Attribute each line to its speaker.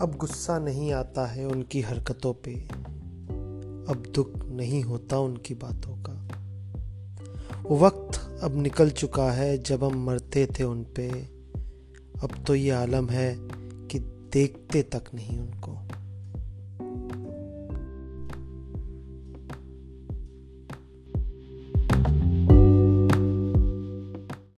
Speaker 1: अब गुस्सा नहीं आता है उनकी हरकतों पे। अब दुख नहीं होता उनकी बातों का। वक्त अब निकल चुका है जब हम मरते थे उन पे। अब तो ये आलम है कि देखते तक नहीं उनको।